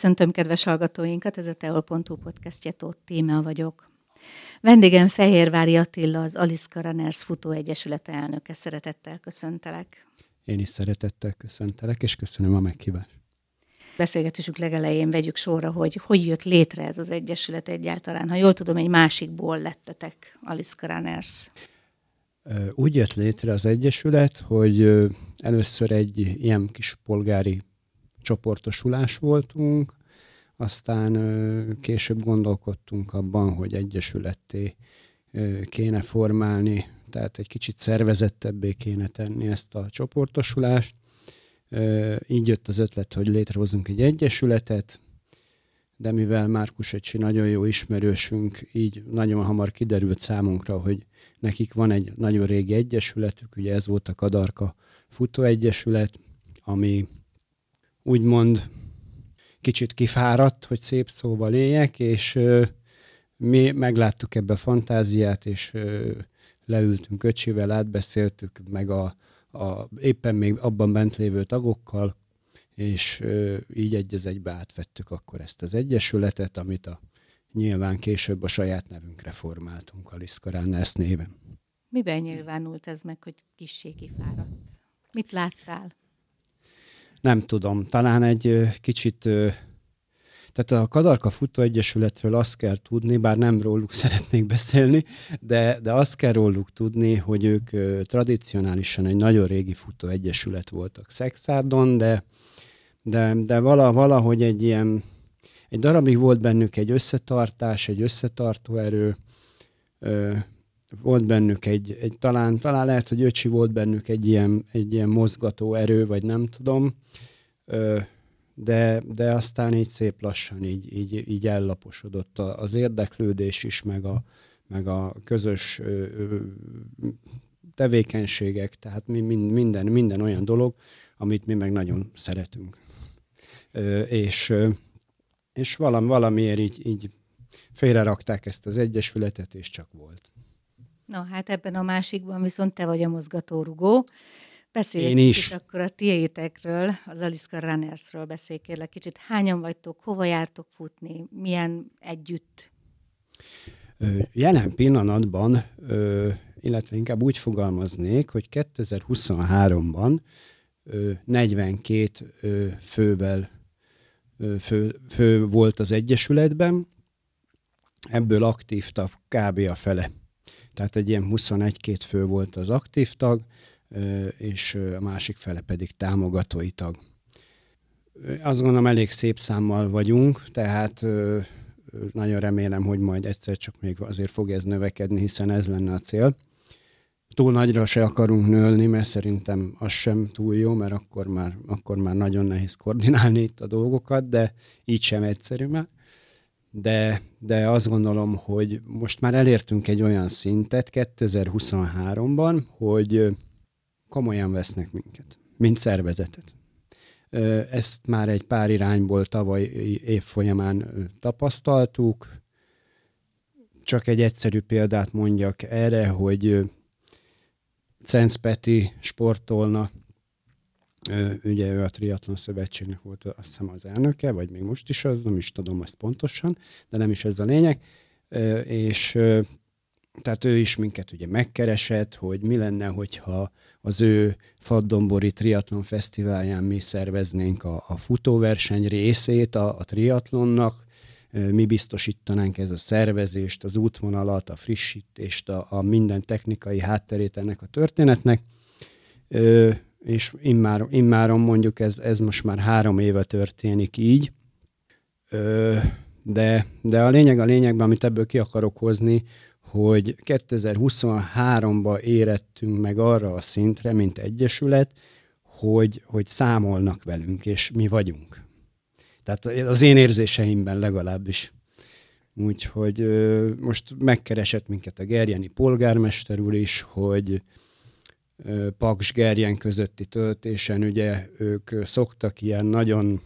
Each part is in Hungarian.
Köszöntöm kedves hallgatóinkat, ez a Teol.hu podcastje, Tóth Tímea vagyok. Vendégem Fehérvári Attila, az Aliszka Runners Futó Egyesület elnöke. Szeretettel köszöntelek. Én is szeretettel köszöntelek, és köszönöm a meghívást. Beszélgetésünk legelején vegyük sorra, hogy hogy jött létre ez az egyesület egyáltalán. Ha jól tudom, egy másikból lettetek Aliszka Runners. Úgy jött létre az egyesület, hogy először egy ilyen kis polgári csoportosulás voltunk, aztán később gondolkodtunk abban, hogy egyesületté kéne formálni, tehát egy kicsit szervezettebbé kéne tenni ezt a csoportosulást. Így jött az ötlet, hogy létrehozunk egy egyesületet, de mivel Márkus egy nagyon jó ismerősünk, így nagyon hamar kiderült számunkra, hogy nekik van egy nagyon régi egyesületük, ugye ez volt a Kadarka Futóegyesület, ami úgymond kicsit kifáradt, hogy szép szóval éljek, és ö, mi megláttuk ebbe a fantáziát, és ö, leültünk öcsivel, átbeszéltük meg a, a éppen még abban bent lévő tagokkal, és ö, így egy az egybe átvettük akkor ezt az egyesületet, amit a nyilván később a saját nevünkre formáltunk, a Liszkaránners néven. Miben nyilvánult ez meg, hogy kissé kifáradt? Mit láttál? Nem tudom, talán egy kicsit tehát a Kadarka Futó Egyesületről azt kell tudni, bár nem róluk szeretnék beszélni, de, de azt kell róluk tudni, hogy ők tradicionálisan egy nagyon régi futó egyesület voltak Szexárdon, de, de, de vala, valahogy egy ilyen, egy darabig volt bennük egy összetartás, egy összetartó erő, volt bennük egy, egy talán, talán lehet, hogy öcsi volt bennük egy ilyen, egy ilyen mozgató erő, vagy nem tudom, de, de aztán így szép lassan így, így, így ellaposodott az érdeklődés is, meg a, meg a közös tevékenységek, tehát minden, minden olyan dolog, amit mi meg nagyon szeretünk. És, és valami, valamiért így, így félrerakták ezt az egyesületet, és csak volt. Na hát ebben a másikban viszont te vagy a mozgatórugó. Beszéljünk Én is. akkor a tiétekről, az Aliszka Runnersről beszélj kérlek kicsit. Hányan vagytok, hova jártok futni, milyen együtt? Jelen pillanatban, illetve inkább úgy fogalmaznék, hogy 2023-ban 42 fővel fő, fő volt az Egyesületben, ebből aktív tag kb. a fele tehát egy ilyen 21-2 fő volt az aktív tag, és a másik fele pedig támogatói tag. Azt gondolom elég szép számmal vagyunk, tehát nagyon remélem, hogy majd egyszer csak még azért fog ez növekedni, hiszen ez lenne a cél. Túl nagyra se akarunk nőni, mert szerintem az sem túl jó, mert akkor már, akkor már nagyon nehéz koordinálni itt a dolgokat, de így sem egyszerű már de, de azt gondolom, hogy most már elértünk egy olyan szintet 2023-ban, hogy komolyan vesznek minket, mint szervezetet. Ezt már egy pár irányból tavaly év folyamán tapasztaltuk. Csak egy egyszerű példát mondjak erre, hogy Cenc Peti sportolna ugye ő a Triathlon Szövetségnek volt azt hiszem az elnöke, vagy még most is az, nem is tudom ezt pontosan, de nem is ez a lényeg, és tehát ő is minket ugye megkeresett, hogy mi lenne, hogyha az ő Faddombori Triathlon Fesztiválján mi szerveznénk a, a futóverseny részét a, a triatlonnak, mi biztosítanánk ez a szervezést, az útvonalat, a frissítést, a, a minden technikai hátterét ennek a történetnek és immár, immáron mondjuk ez, ez most már három éve történik így, Ö, de, de a lényeg a lényegben, amit ebből ki akarok hozni, hogy 2023-ban érettünk meg arra a szintre, mint egyesület, hogy, hogy számolnak velünk, és mi vagyunk. Tehát az én érzéseimben legalábbis. Úgyhogy most megkeresett minket a Gerjeni polgármester úr is, hogy, Paks Gerjen közötti töltésen, ugye ők szoktak ilyen nagyon,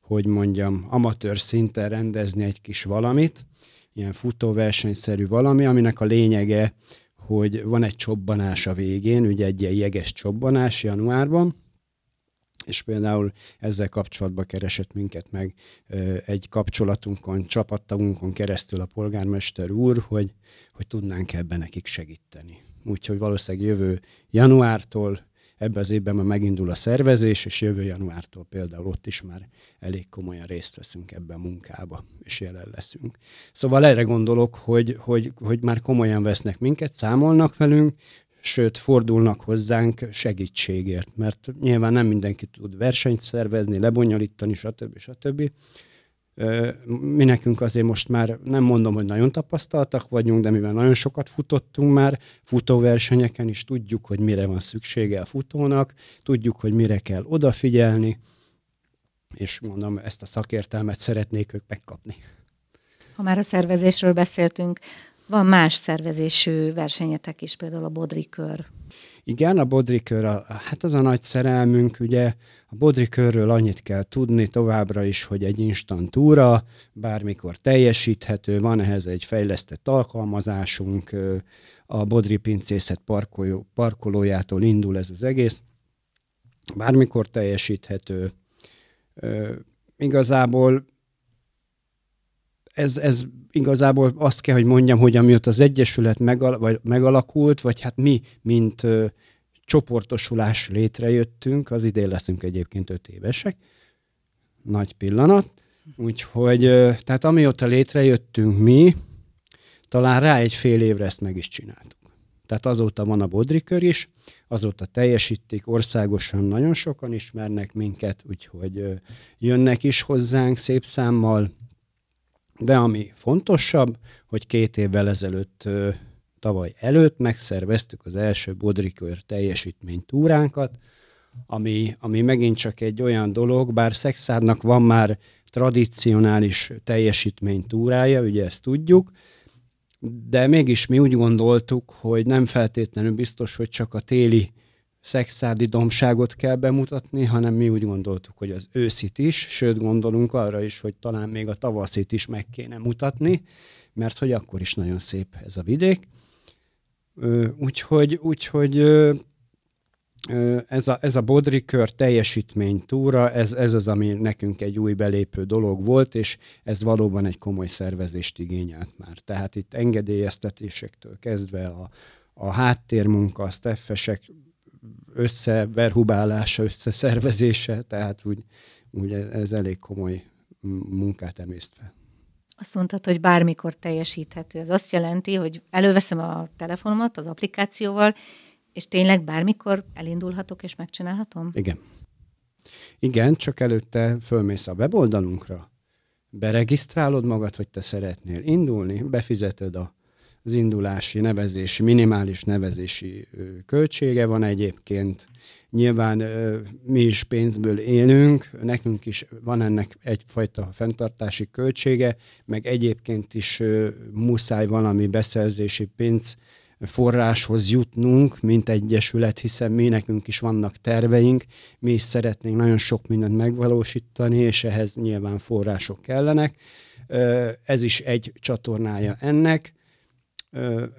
hogy mondjam, amatőr szinten rendezni egy kis valamit, ilyen futóversenyszerű valami, aminek a lényege, hogy van egy csobbanás a végén, ugye egy ilyen jeges csobbanás januárban, és például ezzel kapcsolatban keresett minket meg egy kapcsolatunkon, csapattagunkon keresztül a polgármester úr, hogy, hogy tudnánk ebben nekik segíteni. Úgyhogy valószínűleg jövő januártól ebben az évben már megindul a szervezés, és jövő januártól például ott is már elég komolyan részt veszünk ebben a munkába, és jelen leszünk. Szóval erre gondolok, hogy, hogy, hogy már komolyan vesznek minket, számolnak velünk, sőt fordulnak hozzánk segítségért, mert nyilván nem mindenki tud versenyt szervezni, lebonyolítani, stb. stb. Mi nekünk azért most már nem mondom, hogy nagyon tapasztaltak vagyunk, de mivel nagyon sokat futottunk már futóversenyeken is, tudjuk, hogy mire van szüksége a futónak, tudjuk, hogy mire kell odafigyelni, és mondom, ezt a szakértelmet szeretnék ők megkapni. Ha már a szervezésről beszéltünk, van más szervezésű versenyetek is, például a Bodri kör. Igen, a Bodri kör, a, hát az a nagy szerelmünk, ugye a Bodri körről annyit kell tudni továbbra is, hogy egy instantúra, bármikor teljesíthető, van ehhez egy fejlesztett alkalmazásunk, a Bodri pincészet parkoló, parkolójától indul ez az egész, bármikor teljesíthető. Igazából ez, ez igazából azt kell, hogy mondjam, hogy amióta az Egyesület megal, vagy megalakult, vagy hát mi, mint ö, csoportosulás létrejöttünk, az idén leszünk egyébként öt évesek, nagy pillanat, úgyhogy, ö, tehát amióta létrejöttünk mi, talán rá egy fél évre ezt meg is csináltuk. Tehát azóta van a Bodrikör is, azóta teljesítik, országosan nagyon sokan ismernek minket, úgyhogy jönnek is hozzánk szép számmal, de ami fontosabb, hogy két évvel ezelőtt, tavaly előtt megszerveztük az első Bodrikör teljesítménytúránkat, ami, ami megint csak egy olyan dolog, bár Szexádnak van már tradicionális teljesítménytúrája, ugye ezt tudjuk, de mégis mi úgy gondoltuk, hogy nem feltétlenül biztos, hogy csak a téli szexádi domságot kell bemutatni, hanem mi úgy gondoltuk, hogy az őszit is, sőt gondolunk arra is, hogy talán még a tavaszit is meg kéne mutatni, mert hogy akkor is nagyon szép ez a vidék. Úgyhogy, úgyhogy ez a, ez a Bodri kör teljesítmény túra, ez, ez az, ami nekünk egy új belépő dolog volt, és ez valóban egy komoly szervezést igényelt már. Tehát itt engedélyeztetésektől kezdve a, a háttérmunka, a steffesek összeverhubálása, összeszervezése, tehát úgy, úgy ez elég komoly munkát emészt fel. Azt mondtad, hogy bármikor teljesíthető. Ez azt jelenti, hogy előveszem a telefonomat az applikációval, és tényleg bármikor elindulhatok és megcsinálhatom? Igen. Igen, csak előtte fölmész a weboldalunkra, beregisztrálod magad, hogy te szeretnél indulni, befizeted a az indulási, nevezési, minimális nevezési költsége van egyébként. Nyilván mi is pénzből élünk, nekünk is van ennek egyfajta fenntartási költsége, meg egyébként is muszáj valami beszerzési pénz forráshoz jutnunk, mint egyesület, hiszen mi nekünk is vannak terveink, mi is szeretnénk nagyon sok mindent megvalósítani, és ehhez nyilván források kellenek. Ez is egy csatornája ennek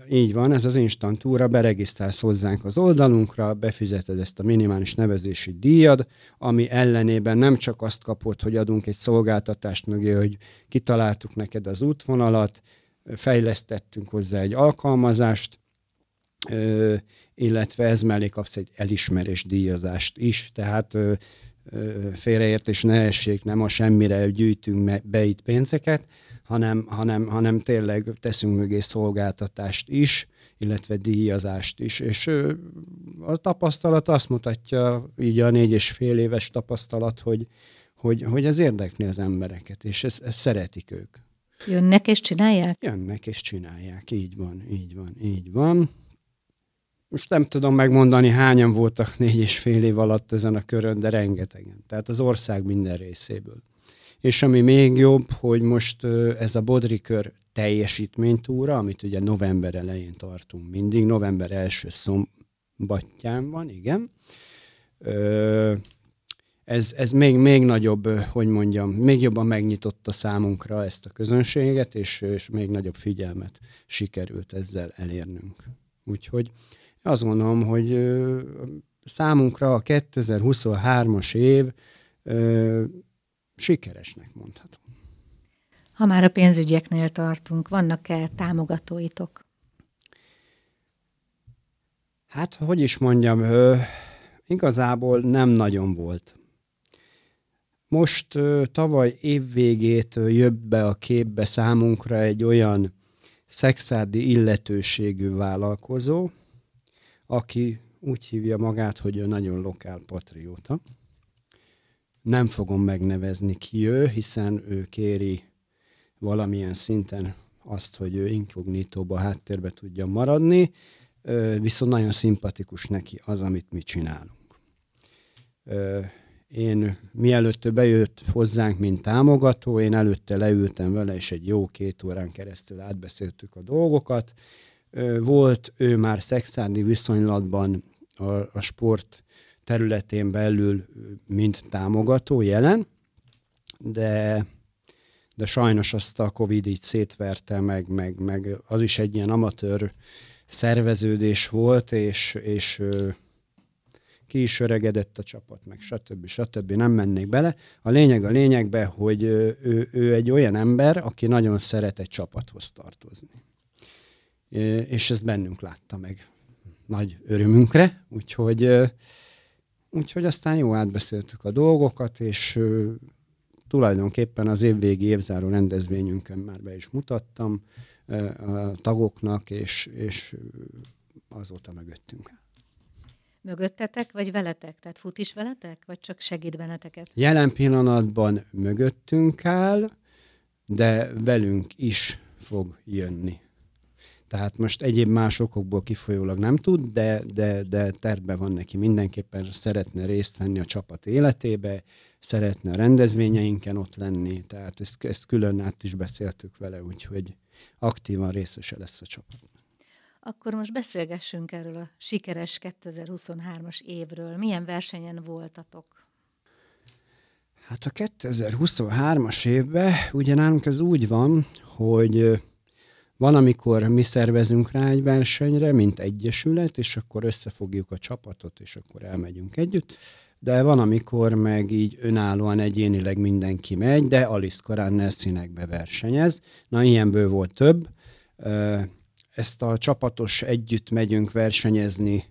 így van, ez az instantúra, beregisztrálsz hozzánk az oldalunkra, befizeted ezt a minimális nevezési díjad, ami ellenében nem csak azt kapod, hogy adunk egy szolgáltatást mögé, hogy kitaláltuk neked az útvonalat, fejlesztettünk hozzá egy alkalmazást, illetve ez mellé kapsz egy elismerés díjazást is, tehát félreértés ne essék, nem a semmire gyűjtünk be itt pénzeket, hanem, hanem, hanem tényleg teszünk mögé szolgáltatást is, illetve díjazást is. És a tapasztalat azt mutatja, így a négy és fél éves tapasztalat, hogy, hogy, hogy ez érdekli az embereket, és ezt, ezt szeretik ők. Jönnek és csinálják? Jönnek és csinálják, így van, így van, így van. Most nem tudom megmondani, hányan voltak négy és fél év alatt ezen a körön, de rengetegen. Tehát az ország minden részéből. És ami még jobb, hogy most ez a Bodrikör teljesítménytúra, amit ugye november elején tartunk mindig, november első szombatján van, igen. Ez, ez még, még nagyobb, hogy mondjam, még jobban megnyitotta számunkra ezt a közönséget, és, és még nagyobb figyelmet sikerült ezzel elérnünk. Úgyhogy azt gondolom, hogy számunkra a 2023-as év sikeresnek mondhatom. Ha már a pénzügyeknél tartunk, vannak-e támogatóitok? Hát, hogy is mondjam, ö, igazából nem nagyon volt. Most ö, tavaly évvégétől jött be a képbe számunkra egy olyan szexádi illetőségű vállalkozó, aki úgy hívja magát, hogy ő nagyon lokál patrióta. Nem fogom megnevezni ki ő, hiszen ő kéri valamilyen szinten azt, hogy ő inkognitóba háttérbe tudja maradni, viszont nagyon szimpatikus neki az, amit mi csinálunk. Én mielőtt bejött hozzánk, mint támogató, én előtte leültem vele, és egy jó két órán keresztül átbeszéltük a dolgokat. Volt ő már szexárdi viszonylatban a, a sport területén belül, mint támogató jelen, de, de sajnos azt a Covid így szétverte, meg, meg, meg az is egy ilyen amatőr szerveződés volt, és, és ki is öregedett a csapat, meg stb. stb. Nem mennék bele. A lényeg a lényegbe, hogy ő, ő egy olyan ember, aki nagyon szeret egy csapathoz tartozni. És ezt bennünk látta meg nagy örömünkre, úgyhogy, úgyhogy aztán jó átbeszéltük a dolgokat, és tulajdonképpen az évvégi évzáró rendezvényünkön már be is mutattam a tagoknak, és, és azóta mögöttünk áll. Mögöttetek, vagy veletek? Tehát fut is veletek, vagy csak segít benneteket? Jelen pillanatban mögöttünk áll, de velünk is fog jönni. Tehát most egyéb más okokból kifolyólag nem tud, de, de, de terve van neki mindenképpen, szeretne részt venni a csapat életébe, szeretne a rendezvényeinken ott lenni, tehát ezt, ezt külön át is beszéltük vele, úgyhogy aktívan részese lesz a csapat. Akkor most beszélgessünk erről a sikeres 2023-as évről. Milyen versenyen voltatok? Hát a 2023-as évben ugye nálunk ez úgy van, hogy van, amikor mi szervezünk rá egy versenyre, mint egyesület, és akkor összefogjuk a csapatot, és akkor elmegyünk együtt. De van, amikor meg így önállóan egyénileg mindenki megy, de Alice Korán színekbe versenyez. Na, ilyenből volt több ezt a csapatos együtt megyünk versenyezni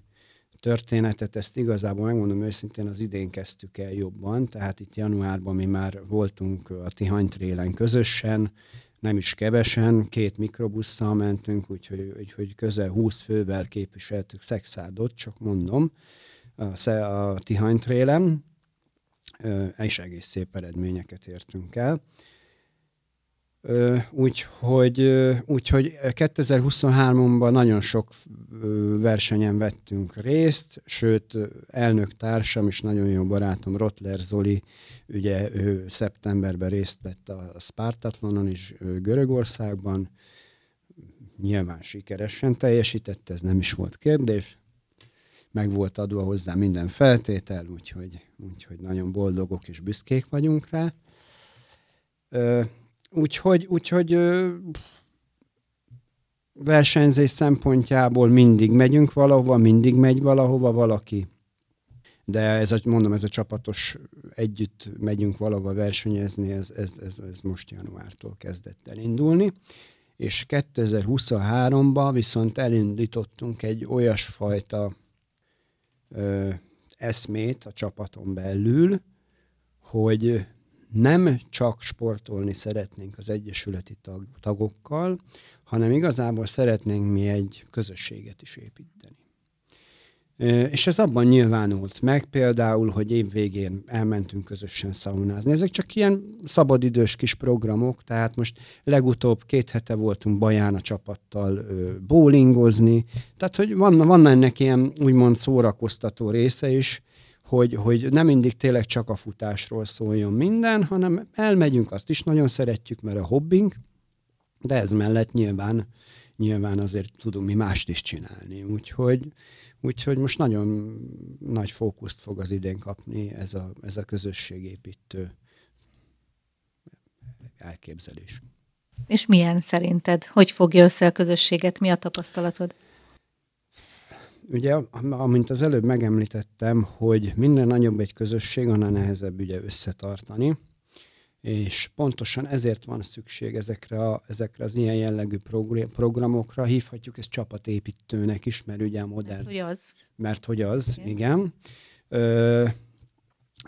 történetet, ezt igazából megmondom őszintén, az idén kezdtük el jobban, tehát itt januárban mi már voltunk a Tihany Trélen közösen, nem is kevesen, két mikrobusszal mentünk, úgyhogy, úgyhogy közel 20 fővel képviseltük Szexádot, csak mondom, a, a Tihany Trélen, és egész szép eredményeket értünk el. Úgyhogy, úgyhogy 2023-ban nagyon sok versenyen vettünk részt, sőt, elnök társam és nagyon jó barátom Rotler Zoli, ugye ő szeptemberben részt vett a Spartatlonon is Görögországban, nyilván sikeresen teljesítette, ez nem is volt kérdés, meg volt adva hozzá minden feltétel, úgyhogy, úgyhogy nagyon boldogok és büszkék vagyunk rá. Úgyhogy, úgyhogy versenyzés szempontjából mindig megyünk valahova, mindig megy valahova valaki. De ez a, mondom, ez a csapatos együtt megyünk valahova versenyezni, ez, ez, ez, ez most januártól kezdett elindulni. És 2023-ban viszont elindítottunk egy olyasfajta ö, eszmét a csapaton belül, hogy nem csak sportolni szeretnénk az egyesületi tag, tagokkal, hanem igazából szeretnénk mi egy közösséget is építeni. És ez abban nyilvánult meg, például, hogy évvégén elmentünk közösen szaunázni. Ezek csak ilyen szabadidős kis programok, tehát most legutóbb két hete voltunk Baján a csapattal bowlingozni, tehát hogy van, van ennek ilyen úgymond szórakoztató része is, hogy, hogy nem mindig tényleg csak a futásról szóljon minden, hanem elmegyünk, azt is nagyon szeretjük, mert a hobbink, de ez mellett nyilván, nyilván azért tudunk mi mást is csinálni. Úgyhogy, úgyhogy most nagyon nagy fókuszt fog az idén kapni ez a, ez a közösségépítő elképzelés. És milyen szerinted? Hogy fogja össze a közösséget? Mi a tapasztalatod? Ugye, amint az előbb megemlítettem, hogy minden nagyobb egy közösség, annál nehezebb ugye összetartani, és pontosan ezért van szükség ezekre, a, ezekre az ilyen jellegű programokra, hívhatjuk ezt csapatépítőnek is, mert ugye a modern... Mert hogy az. Mert hogy az, igen. igen. Ö,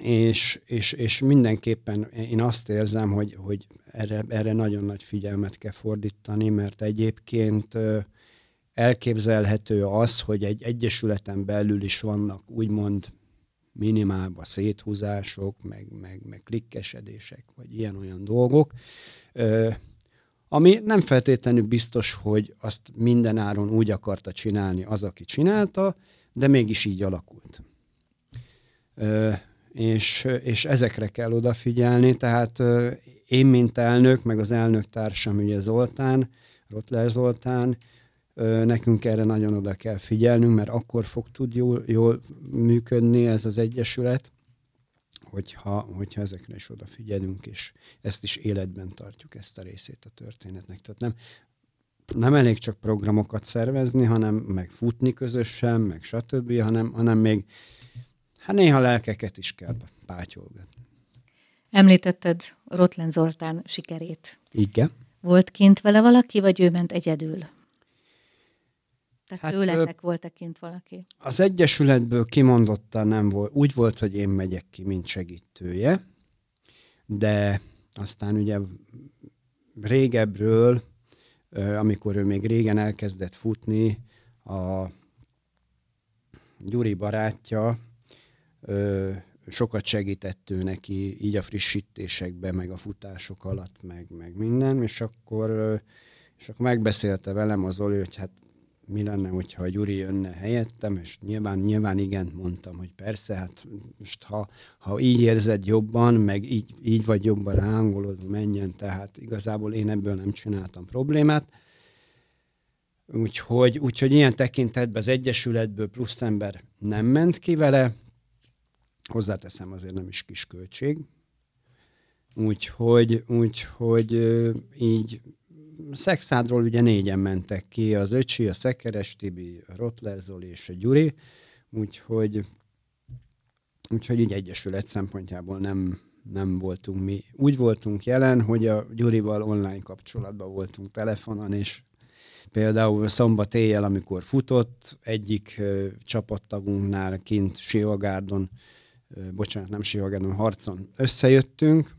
és, és, és mindenképpen én azt érzem, hogy, hogy erre, erre nagyon nagy figyelmet kell fordítani, mert egyébként elképzelhető az, hogy egy egyesületen belül is vannak úgymond minimálban széthúzások, meg, meg, meg klikkesedések, vagy ilyen-olyan dolgok, ami nem feltétlenül biztos, hogy azt minden áron úgy akarta csinálni az, aki csinálta, de mégis így alakult. És, és ezekre kell odafigyelni, tehát én, mint elnök, meg az elnök társam, ugye Zoltán, Rotler Zoltán, nekünk erre nagyon oda kell figyelnünk, mert akkor fog tud jól, jól működni ez az egyesület, hogyha, hogyha ezekre is odafigyelünk, és ezt is életben tartjuk, ezt a részét a történetnek. Tehát nem, nem elég csak programokat szervezni, hanem meg futni közösen, meg stb., hanem, hanem még Hát néha lelkeket is kell pátyolgatni. Említetted Rotlen Zoltán sikerét. Igen. Volt kint vele valaki, vagy ő ment egyedül? Tehát hát, tőletek volt-e kint valaki? Az Egyesületből kimondottan nem volt. Úgy volt, hogy én megyek ki, mint segítője, de aztán ugye régebről, amikor ő még régen elkezdett futni, a Gyuri barátja, sokat segített ő neki így a frissítésekben, meg a futások alatt, meg, meg minden, és akkor, és akkor megbeszélte velem az Oli, hogy hát mi lenne, hogyha a Gyuri jönne helyettem, és nyilván, nyilván igent mondtam, hogy persze, hát most ha, ha így érzed jobban, meg így, így vagy jobban rángolod, menjen, tehát igazából én ebből nem csináltam problémát. Úgyhogy, úgyhogy ilyen tekintetben az Egyesületből plusz ember nem ment ki vele, Hozzáteszem, azért nem is kis költség. Úgyhogy, úgyhogy így Szexádról ugye négyen mentek ki, az Öcsi, a Szekeres Tibi, a Rotler Zoli és a Gyuri, úgyhogy, úgyhogy így egyesület szempontjából nem, nem voltunk mi. Úgy voltunk jelen, hogy a Gyurival online kapcsolatban voltunk telefonon, és például szombat éjjel, amikor futott, egyik uh, csapattagunknál kint Siogárdon bocsánat, nem Sivagedon, harcon összejöttünk,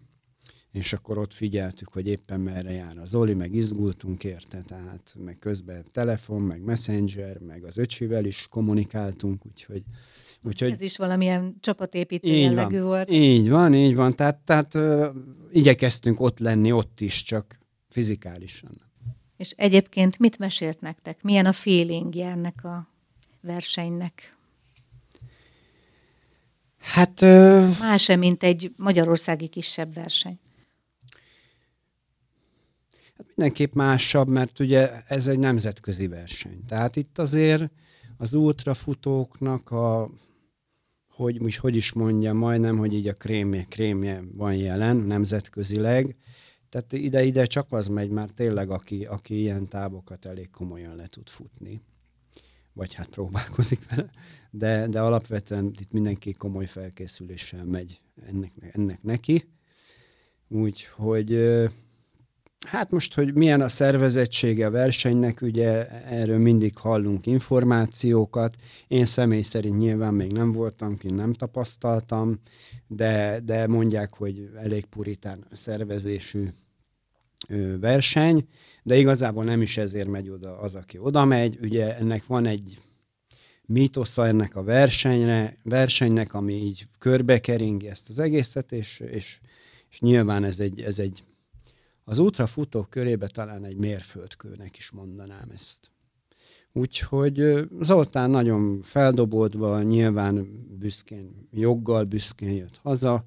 és akkor ott figyeltük, hogy éppen merre jár az Zoli, meg izgultunk érte, tehát meg közben telefon, meg messenger, meg az öcsivel is kommunikáltunk, úgyhogy Úgyhogy, Ez is valamilyen csapatépítő jellegű van, volt. Így van, így van. Tehát, tehát uh, igyekeztünk ott lenni, ott is, csak fizikálisan. És egyébként mit mesélt nektek? Milyen a feelingje ennek a versenynek? Hát... Más-e, mint egy magyarországi kisebb verseny? Hát mindenképp másabb, mert ugye ez egy nemzetközi verseny. Tehát itt azért az ultrafutóknak a, hogy, most hogy is mondja, majdnem, hogy így a krémje, krémje van jelen nemzetközileg. Tehát ide-ide csak az megy már tényleg, aki, aki ilyen távokat elég komolyan le tud futni vagy hát próbálkozik vele, de, de alapvetően itt mindenki komoly felkészüléssel megy ennek, ennek neki. Úgyhogy hát most, hogy milyen a szervezettsége a versenynek, ugye erről mindig hallunk információkat. Én személy szerint nyilván még nem voltam ki, nem tapasztaltam, de, de mondják, hogy elég puritán szervezésű verseny, de igazából nem is ezért megy oda az, aki oda megy. Ugye ennek van egy mítosza ennek a versenyre, versenynek, ami így körbekeringi ezt az egészet, és, és, és nyilván ez egy, ez egy az ultrafutók körébe talán egy mérföldkőnek is mondanám ezt. Úgyhogy Zoltán nagyon feldobódva, nyilván büszkén, joggal büszkén jött haza,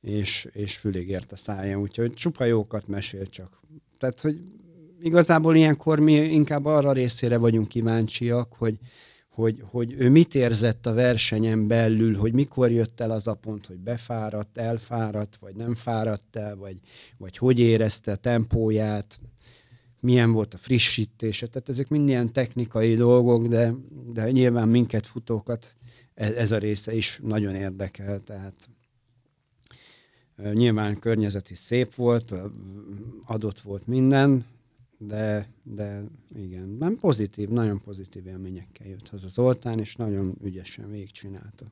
és, és fülig ért a szája, úgyhogy csupa jókat mesél csak. Tehát, hogy igazából ilyenkor mi inkább arra részére vagyunk kíváncsiak, hogy, hogy, hogy ő mit érzett a versenyen belül, hogy mikor jött el az a pont, hogy befáradt, elfáradt, vagy nem fáradt el, vagy, vagy hogy érezte a tempóját. milyen volt a frissítése. Tehát ezek mind ilyen technikai dolgok, de, de nyilván minket futókat ez, ez a része is nagyon érdekel. Tehát nyilván környezeti szép volt, adott volt minden, de, de igen, nem pozitív, nagyon pozitív élményekkel jött haza Zoltán, és nagyon ügyesen végigcsinálta.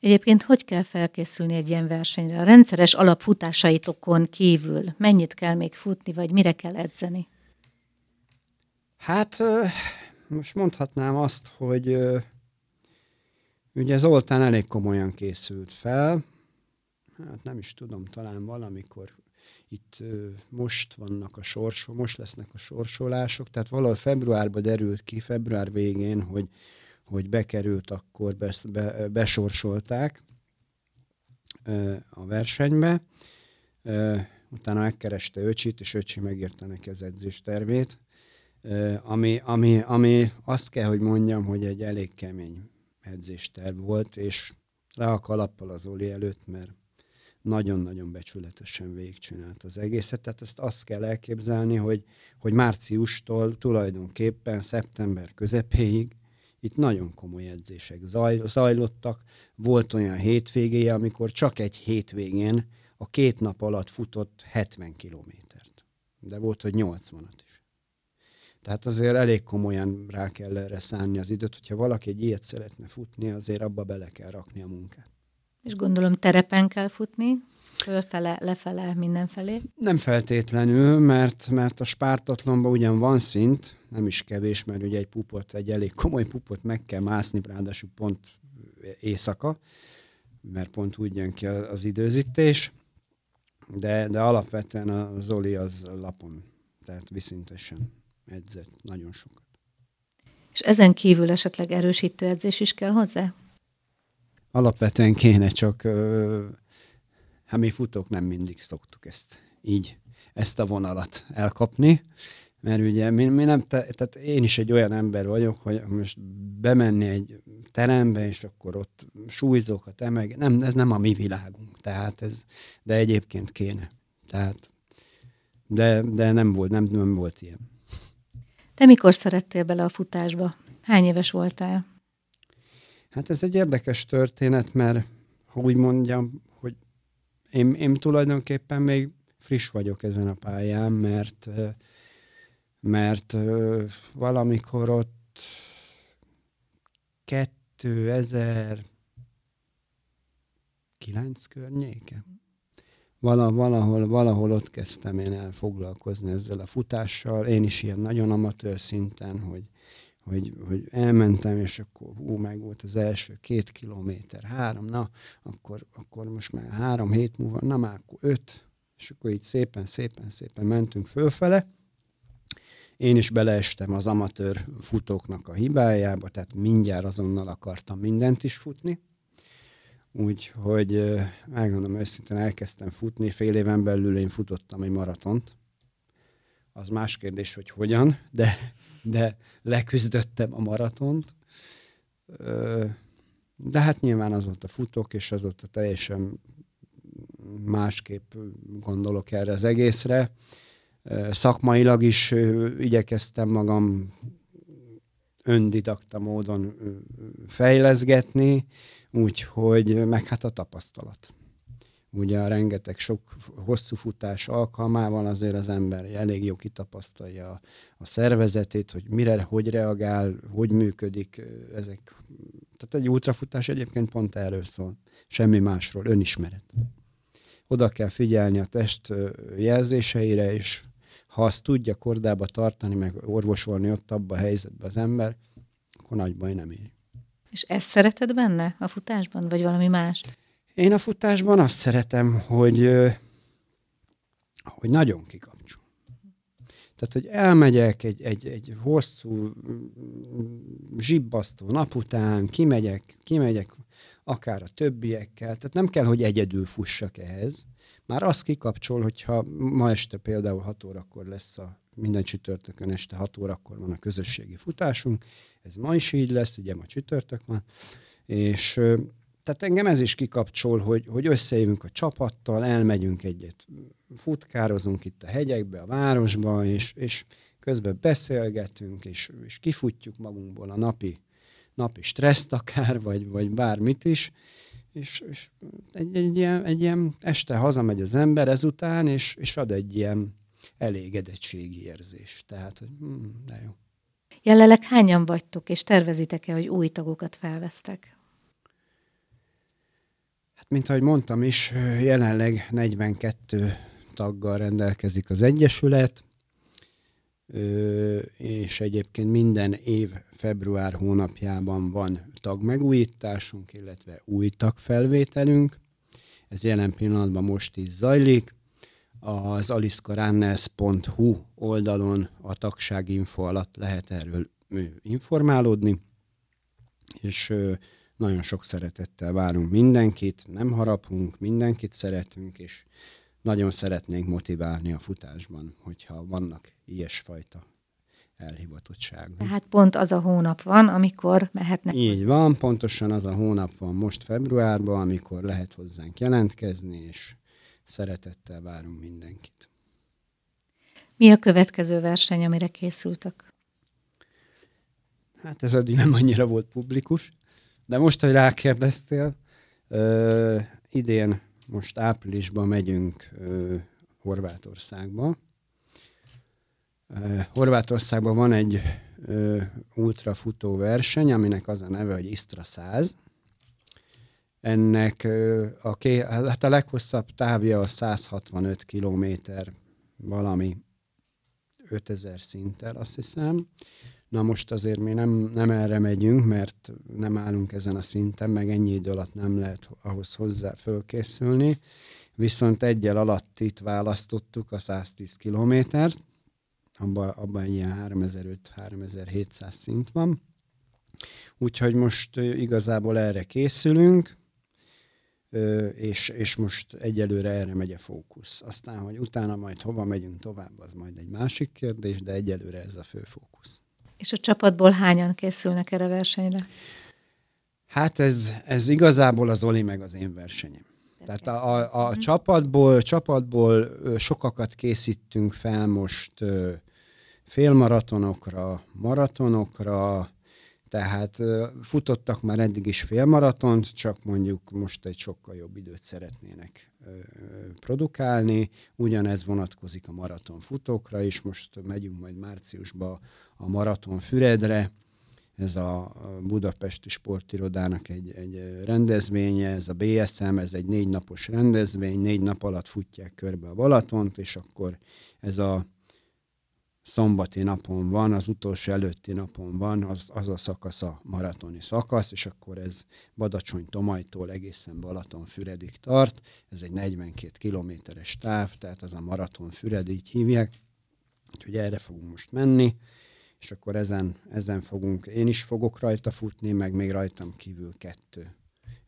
Egyébként hogy kell felkészülni egy ilyen versenyre? A rendszeres alapfutásaitokon kívül mennyit kell még futni, vagy mire kell edzeni? Hát most mondhatnám azt, hogy ugye Zoltán elég komolyan készült fel, hát nem is tudom, talán valamikor itt most vannak a sorsó, most lesznek a sorsolások, tehát valahol februárban derült ki, február végén, hogy, hogy bekerült, akkor be, be, besorsolták a versenybe. Utána megkereste Öcsit, és Öcsi megírta neki az edzéstervét, ami, ami, ami azt kell, hogy mondjam, hogy egy elég kemény edzésterv volt, és le a kalappal az Oli előtt, mert nagyon-nagyon becsületesen végigcsinált az egészet. Tehát ezt azt kell elképzelni, hogy, hogy márciustól tulajdonképpen szeptember közepéig itt nagyon komoly edzések zajlottak. Volt olyan hétvégéje, amikor csak egy hétvégén a két nap alatt futott 70 kilométert. De volt, hogy 80-at is. Tehát azért elég komolyan rá kell erre szánni az időt, hogyha valaki egy ilyet szeretne futni, azért abba bele kell rakni a munkát. És gondolom terepen kell futni, fölfele, lefele, mindenfelé? Nem feltétlenül, mert, mert a spártatlonban ugyan van szint, nem is kevés, mert ugye egy pupot, egy elég komoly pupot meg kell mászni, ráadásul pont éjszaka, mert pont úgy jön ki az időzítés, de, de alapvetően a Zoli az lapon, tehát viszintesen edzett nagyon sokat. És ezen kívül esetleg erősítő edzés is kell hozzá? Alapvetően kéne, csak hát mi futók nem mindig szoktuk ezt így, ezt a vonalat elkapni, mert ugye mi, mi nem, te, tehát én is egy olyan ember vagyok, hogy most bemenni egy terembe, és akkor ott súlyzókat emeg, nem, ez nem a mi világunk, tehát ez, de egyébként kéne. Tehát, de, de nem volt, nem, nem volt ilyen. Te mikor szerettél bele a futásba? Hány éves voltál? Hát ez egy érdekes történet, mert ha úgy mondjam, hogy én, én tulajdonképpen még friss vagyok ezen a pályán, mert, mert valamikor ott 2009 környéke. Vala, valahol, valahol ott kezdtem én el foglalkozni ezzel a futással. Én is ilyen nagyon amatőr szinten, hogy hogy, hogy elmentem, és akkor hú, meg volt az első két kilométer, három, na, akkor, akkor most már három hét múlva, na már akkor öt, és akkor így szépen, szépen, szépen mentünk fölfele. Én is beleestem az amatőr futóknak a hibájába, tehát mindjárt azonnal akartam mindent is futni. Úgyhogy megmondom őszintén, elkezdtem futni, fél éven belül én futottam egy maratont. Az más kérdés, hogy hogyan, de de leküzdöttem a maratont. De hát nyilván azóta futok, és azóta teljesen másképp gondolok erre az egészre. Szakmailag is igyekeztem magam öndidakta módon fejleszgetni, úgyhogy meg hát a tapasztalat ugye a rengeteg sok hosszú futás alkalmával azért az ember elég jó kitapasztalja a, a szervezetét, hogy mire, hogy reagál, hogy működik ezek. Tehát egy ultrafutás egyébként pont erről szól, semmi másról, önismeret. Oda kell figyelni a test jelzéseire, és ha azt tudja kordába tartani, meg orvosolni ott abba a helyzetben az ember, akkor nagy baj nem ér. És ezt szereted benne a futásban, vagy valami mást? Én a futásban azt szeretem, hogy, hogy nagyon kikapcsol. Tehát, hogy elmegyek egy, egy, egy hosszú, zsibbasztó nap után, kimegyek, kimegyek akár a többiekkel, tehát nem kell, hogy egyedül fussak ehhez. Már az kikapcsol, hogyha ma este például 6 órakor lesz a minden csütörtökön este 6 órakor van a közösségi futásunk, ez ma is így lesz, ugye ma csütörtök van, és tehát engem ez is kikapcsol, hogy, hogy összejövünk a csapattal, elmegyünk egyet, futkározunk itt a hegyekbe, a városba, és, és közben beszélgetünk, és, és kifutjuk magunkból a napi, napi stresszt akár, vagy, vagy bármit is, és, és egy, egy, ilyen, egy ilyen este hazamegy az ember ezután, és, és ad egy ilyen elégedettségi érzés. Tehát, hogy hm, de jó. Jelenleg hányan vagytok, és tervezitek-e, hogy új tagokat felvesztek? Mint ahogy mondtam is, jelenleg 42 taggal rendelkezik az Egyesület, és egyébként minden év február hónapjában van tagmegújításunk, illetve új tagfelvételünk. Ez jelen pillanatban most is zajlik. Az aliszkarannes.hu oldalon a tagságinfo alatt lehet erről informálódni, és nagyon sok szeretettel várunk mindenkit, nem harapunk, mindenkit szeretünk, és nagyon szeretnénk motiválni a futásban, hogyha vannak ilyesfajta elhivatottságok. Tehát pont az a hónap van, amikor mehetnek. Így hozzá. van, pontosan az a hónap van most februárban, amikor lehet hozzánk jelentkezni, és szeretettel várunk mindenkit. Mi a következő verseny, amire készültek? Hát ez eddig nem annyira volt publikus, de most, hogy rákérdeztél, ö, idén most áprilisban megyünk ö, Horvátországba. Ö, Horvátországban van egy ö, ultrafutó verseny, aminek az a neve, hogy Istra 100. Ennek ö, a, ké, hát a leghosszabb távja a 165 kilométer valami 5000 szinttel, azt hiszem. Na most azért mi nem, nem erre megyünk, mert nem állunk ezen a szinten, meg ennyi idő alatt nem lehet ahhoz hozzá fölkészülni. Viszont egyel alatt itt választottuk a 110 kilométert, abban abba ilyen 3500-3700 szint van. Úgyhogy most igazából erre készülünk, és, és most egyelőre erre megy a fókusz. Aztán, hogy utána majd hova megyünk tovább, az majd egy másik kérdés, de egyelőre ez a fő fókusz. És a csapatból hányan készülnek erre versenyre? Hát ez, ez igazából az Oli meg az én versenyem. Tehát a, a, a mm. csapatból, csapatból sokakat készítünk fel most félmaratonokra, maratonokra, tehát futottak már eddig is félmaratont, csak mondjuk most egy sokkal jobb időt szeretnének produkálni. Ugyanez vonatkozik a maratonfutókra is, most megyünk majd márciusba a Maraton Füredre, ez a Budapesti Sportirodának egy, egy rendezvénye, ez a BSM, ez egy négy napos rendezvény, négy nap alatt futják körbe a Balatont, és akkor ez a szombati napon van, az utolsó előtti napon van, az, az a szakasz a maratoni szakasz, és akkor ez Badacsony Tomajtól egészen Balaton Füredig tart. Ez egy 42 kilométeres táv, tehát az a Maraton Füred, így hívják. Úgyhogy erre fogunk most menni és akkor ezen, ezen fogunk, én is fogok rajta futni, meg még rajtam kívül kettő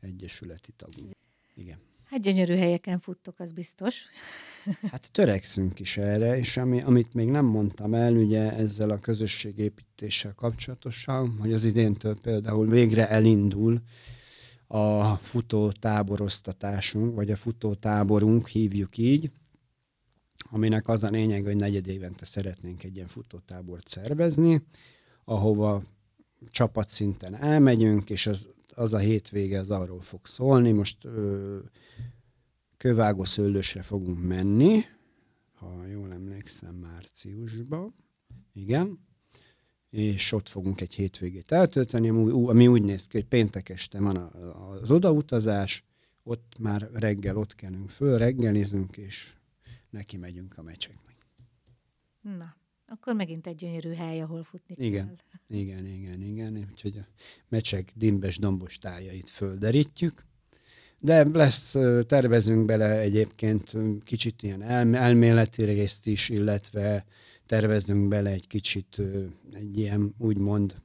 egyesületi tagunk. Igen. Hát gyönyörű helyeken futtok, az biztos. Hát törekszünk is erre, és ami, amit még nem mondtam el, ugye ezzel a közösségépítéssel kapcsolatosan, hogy az idéntől például végre elindul a futó táboroztatásunk, vagy a futó táborunk, hívjuk így, aminek az a lényeg, hogy negyed évente szeretnénk egy ilyen futótábort szervezni, ahova csapatszinten elmegyünk, és az, az a hétvége az arról fog szólni. Most ö, Kövágó szőlősre fogunk menni, ha jól emlékszem, márciusban. Igen. És ott fogunk egy hétvégét eltölteni, ami úgy néz ki, hogy péntek este van az odautazás, ott már reggel ott kelünk föl, reggelizünk, és neki megyünk a meccseknek. Na, akkor megint egy gyönyörű hely, ahol futni igen, kell. Igen, igen, igen. Úgyhogy a mecsek dimbes dombos tájait földerítjük. De lesz, tervezünk bele egyébként kicsit ilyen elméleti részt is, illetve tervezünk bele egy kicsit egy ilyen úgymond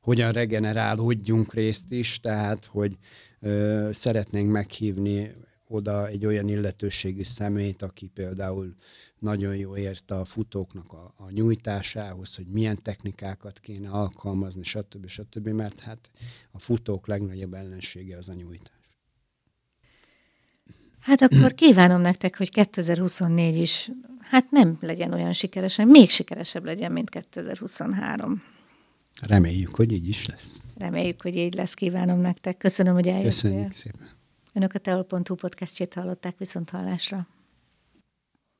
hogyan regenerálódjunk részt is, tehát hogy ö, szeretnénk meghívni oda egy olyan illetőségű szemét, aki például nagyon jó érte a futóknak a, a nyújtásához, hogy milyen technikákat kéne alkalmazni, stb. stb., mert hát a futók legnagyobb ellensége az a nyújtás. Hát akkor kívánom nektek, hogy 2024 is, hát nem legyen olyan sikeres, még sikeresebb legyen, mint 2023. Reméljük, hogy így is lesz. Reméljük, hogy így lesz. Kívánom nektek. Köszönöm, hogy eljöttél. Köszönjük szépen. Önök a teol.hu podcastjét hallották viszont hallásra.